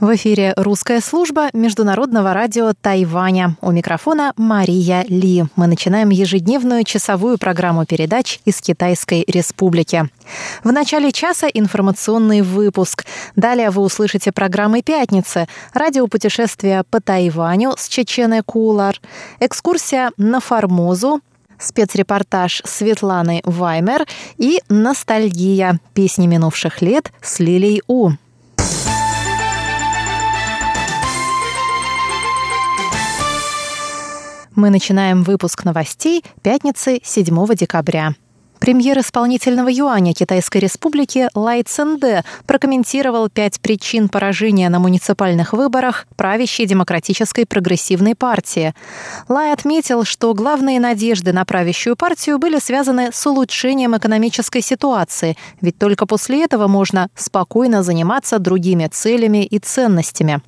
В эфире русская служба Международного радио Тайваня. У микрофона Мария Ли. Мы начинаем ежедневную часовую программу передач из Китайской Республики. В начале часа информационный выпуск. Далее вы услышите программы «Пятницы», радиопутешествия по Тайваню с Чеченой Кулар, экскурсия на Формозу, спецрепортаж Светланы Ваймер и «Ностальгия. Песни минувших лет» с Лилией У. Мы начинаем выпуск новостей пятницы 7 декабря. Премьер исполнительного юаня Китайской Республики Лай Цинде прокомментировал пять причин поражения на муниципальных выборах правящей демократической прогрессивной партии. Лай отметил, что главные надежды на правящую партию были связаны с улучшением экономической ситуации, ведь только после этого можно спокойно заниматься другими целями и ценностями.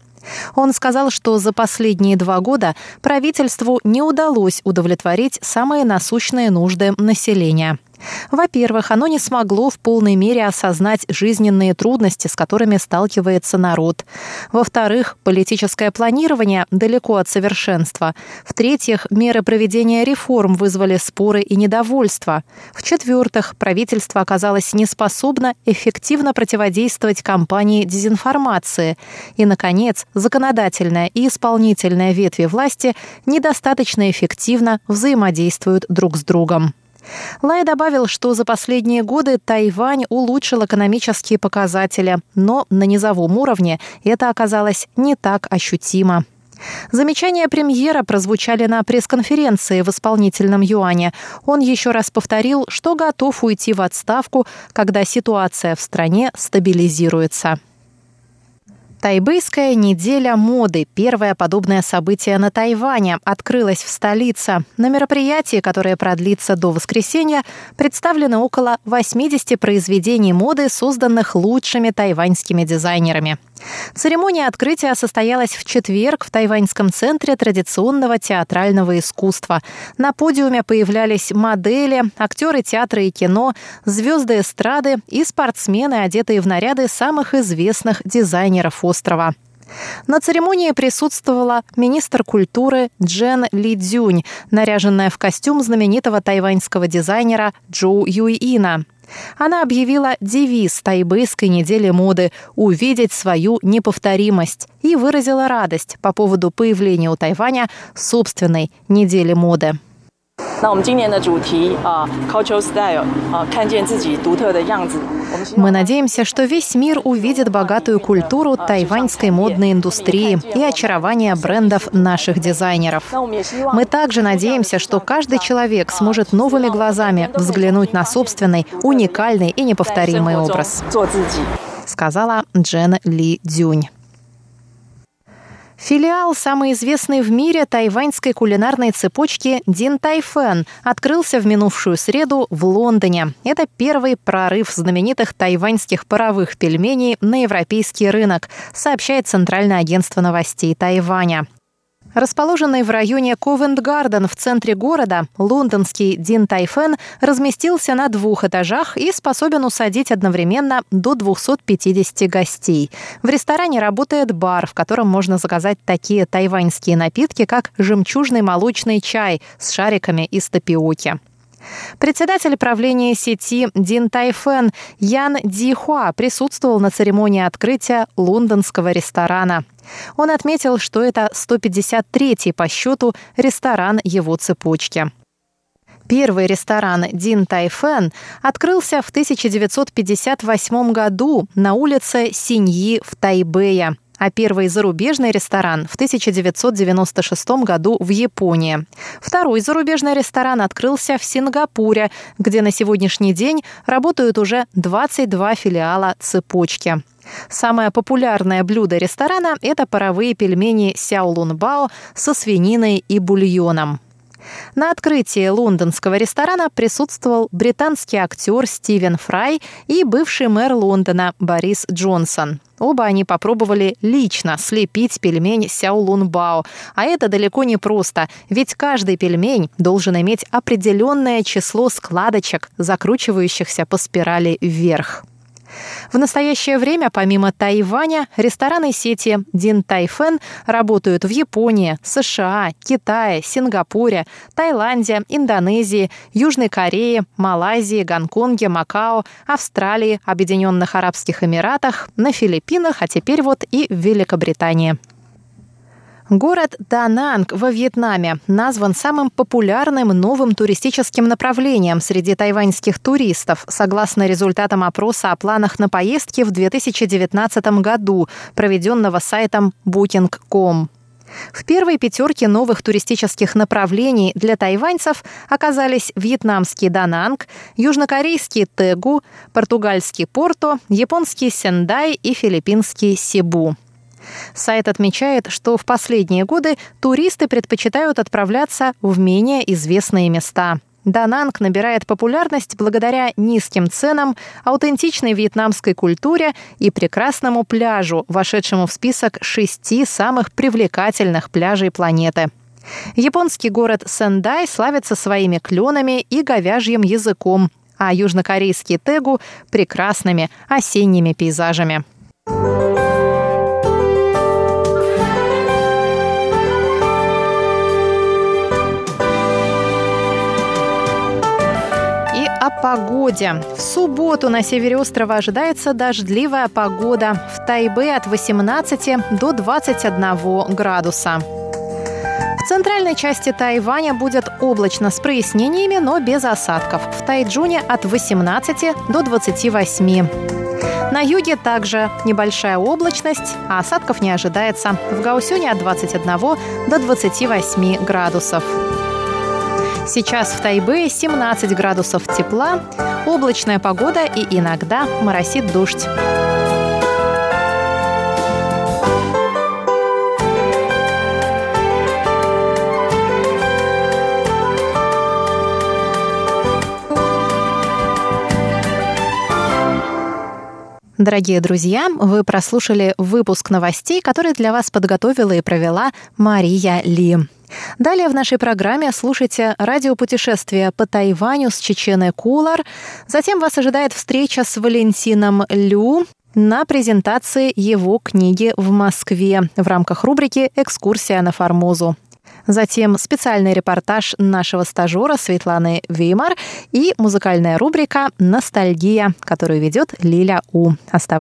Он сказал, что за последние два года правительству не удалось удовлетворить самые насущные нужды населения – во-первых, оно не смогло в полной мере осознать жизненные трудности, с которыми сталкивается народ. Во-вторых, политическое планирование далеко от совершенства. В-третьих, меры проведения реформ вызвали споры и недовольство. В-четвертых, правительство оказалось неспособно эффективно противодействовать кампании дезинформации. И, наконец, законодательная и исполнительная ветви власти недостаточно эффективно взаимодействуют друг с другом. Лай добавил, что за последние годы Тайвань улучшил экономические показатели, но на низовом уровне это оказалось не так ощутимо. Замечания премьера прозвучали на пресс-конференции в исполнительном юане. Он еще раз повторил, что готов уйти в отставку, когда ситуация в стране стабилизируется. Тайбэйская неделя моды, первое подобное событие на Тайване, открылась в столице. На мероприятии, которое продлится до воскресенья, представлено около 80 произведений моды, созданных лучшими тайваньскими дизайнерами. Церемония открытия состоялась в четверг в Тайваньском центре традиционного театрального искусства. На подиуме появлялись модели, актеры театра и кино, звезды эстрады и спортсмены, одетые в наряды самых известных дизайнеров острова. На церемонии присутствовала министр культуры Джен Ли Дзюнь, наряженная в костюм знаменитого тайваньского дизайнера Джоу Юйина. Она объявила девиз тайбэйской недели моды «Увидеть свою неповторимость» и выразила радость по поводу появления у Тайваня собственной недели моды. 那我们今年的主题啊，Cultural Style 啊，看见自己独特的样子。Мы надеемся, что весь мир увидит богатую культуру тайваньской модной индустрии и очарование брендов наших дизайнеров. Мы также надеемся, что каждый человек сможет новыми глазами взглянуть на собственный, уникальный и неповторимый образ, сказала Джен Ли Дюнь. Филиал самой известной в мире тайваньской кулинарной цепочки Дин Тайфен открылся в минувшую среду в Лондоне. Это первый прорыв знаменитых тайваньских паровых пельменей на европейский рынок, сообщает Центральное агентство новостей Тайваня. Расположенный в районе Ковент-Гарден в центре города, лондонский Дин Тайфен разместился на двух этажах и способен усадить одновременно до 250 гостей. В ресторане работает бар, в котором можно заказать такие тайваньские напитки, как жемчужный молочный чай с шариками из тапиоки. Председатель правления сети Дин Тайфен Ян Дихуа присутствовал на церемонии открытия лондонского ресторана. Он отметил, что это 153-й по счету ресторан его цепочки. Первый ресторан Дин Тайфен открылся в 1958 году на улице Синьи в Тайбэе а первый зарубежный ресторан в 1996 году в Японии. Второй зарубежный ресторан открылся в Сингапуре, где на сегодняшний день работают уже 22 филиала цепочки. Самое популярное блюдо ресторана – это паровые пельмени сяолунбао со свининой и бульоном. На открытии лондонского ресторана присутствовал британский актер Стивен Фрай и бывший мэр Лондона Борис Джонсон. Оба они попробовали лично слепить пельмень Сяолунбао. А это далеко не просто, ведь каждый пельмень должен иметь определенное число складочек, закручивающихся по спирали вверх. В настоящее время, помимо Тайваня, рестораны сети Дин Тайфен работают в Японии, США, Китае, Сингапуре, Таиланде, Индонезии, Южной Корее, Малайзии, Гонконге, Макао, Австралии, Объединенных Арабских Эмиратах, на Филиппинах, а теперь вот и в Великобритании. Город Дананг во Вьетнаме назван самым популярным новым туристическим направлением среди тайваньских туристов, согласно результатам опроса о планах на поездки в 2019 году, проведенного сайтом Booking.com. В первой пятерке новых туристических направлений для тайваньцев оказались вьетнамский Дананг, южнокорейский Тегу, португальский Порто, японский Сендай и филиппинский Сибу. Сайт отмечает, что в последние годы туристы предпочитают отправляться в менее известные места. Дананг набирает популярность благодаря низким ценам, аутентичной вьетнамской культуре и прекрасному пляжу, вошедшему в список шести самых привлекательных пляжей планеты. Японский город Сендай славится своими кленами и говяжьим языком, а южнокорейский Тегу – прекрасными осенними пейзажами. Погоде. В субботу на севере острова ожидается дождливая погода. В Тайбе от 18 до 21 градуса. В центральной части Тайваня будет облачно с прояснениями, но без осадков. В Тайджуне от 18 до 28. На юге также небольшая облачность, а осадков не ожидается. В Гаусюне от 21 до 28 градусов. Сейчас в Тайбе 17 градусов тепла, облачная погода и иногда моросит дождь. Дорогие друзья, вы прослушали выпуск новостей, который для вас подготовила и провела Мария Ли. Далее в нашей программе слушайте радиопутешествие по Тайваню с Чеченой Кулар. Затем вас ожидает встреча с Валентином Лю на презентации его книги в Москве в рамках рубрики «Экскурсия на Формозу». Затем специальный репортаж нашего стажера Светланы Веймар и музыкальная рубрика «Ностальгия», которую ведет Лиля У.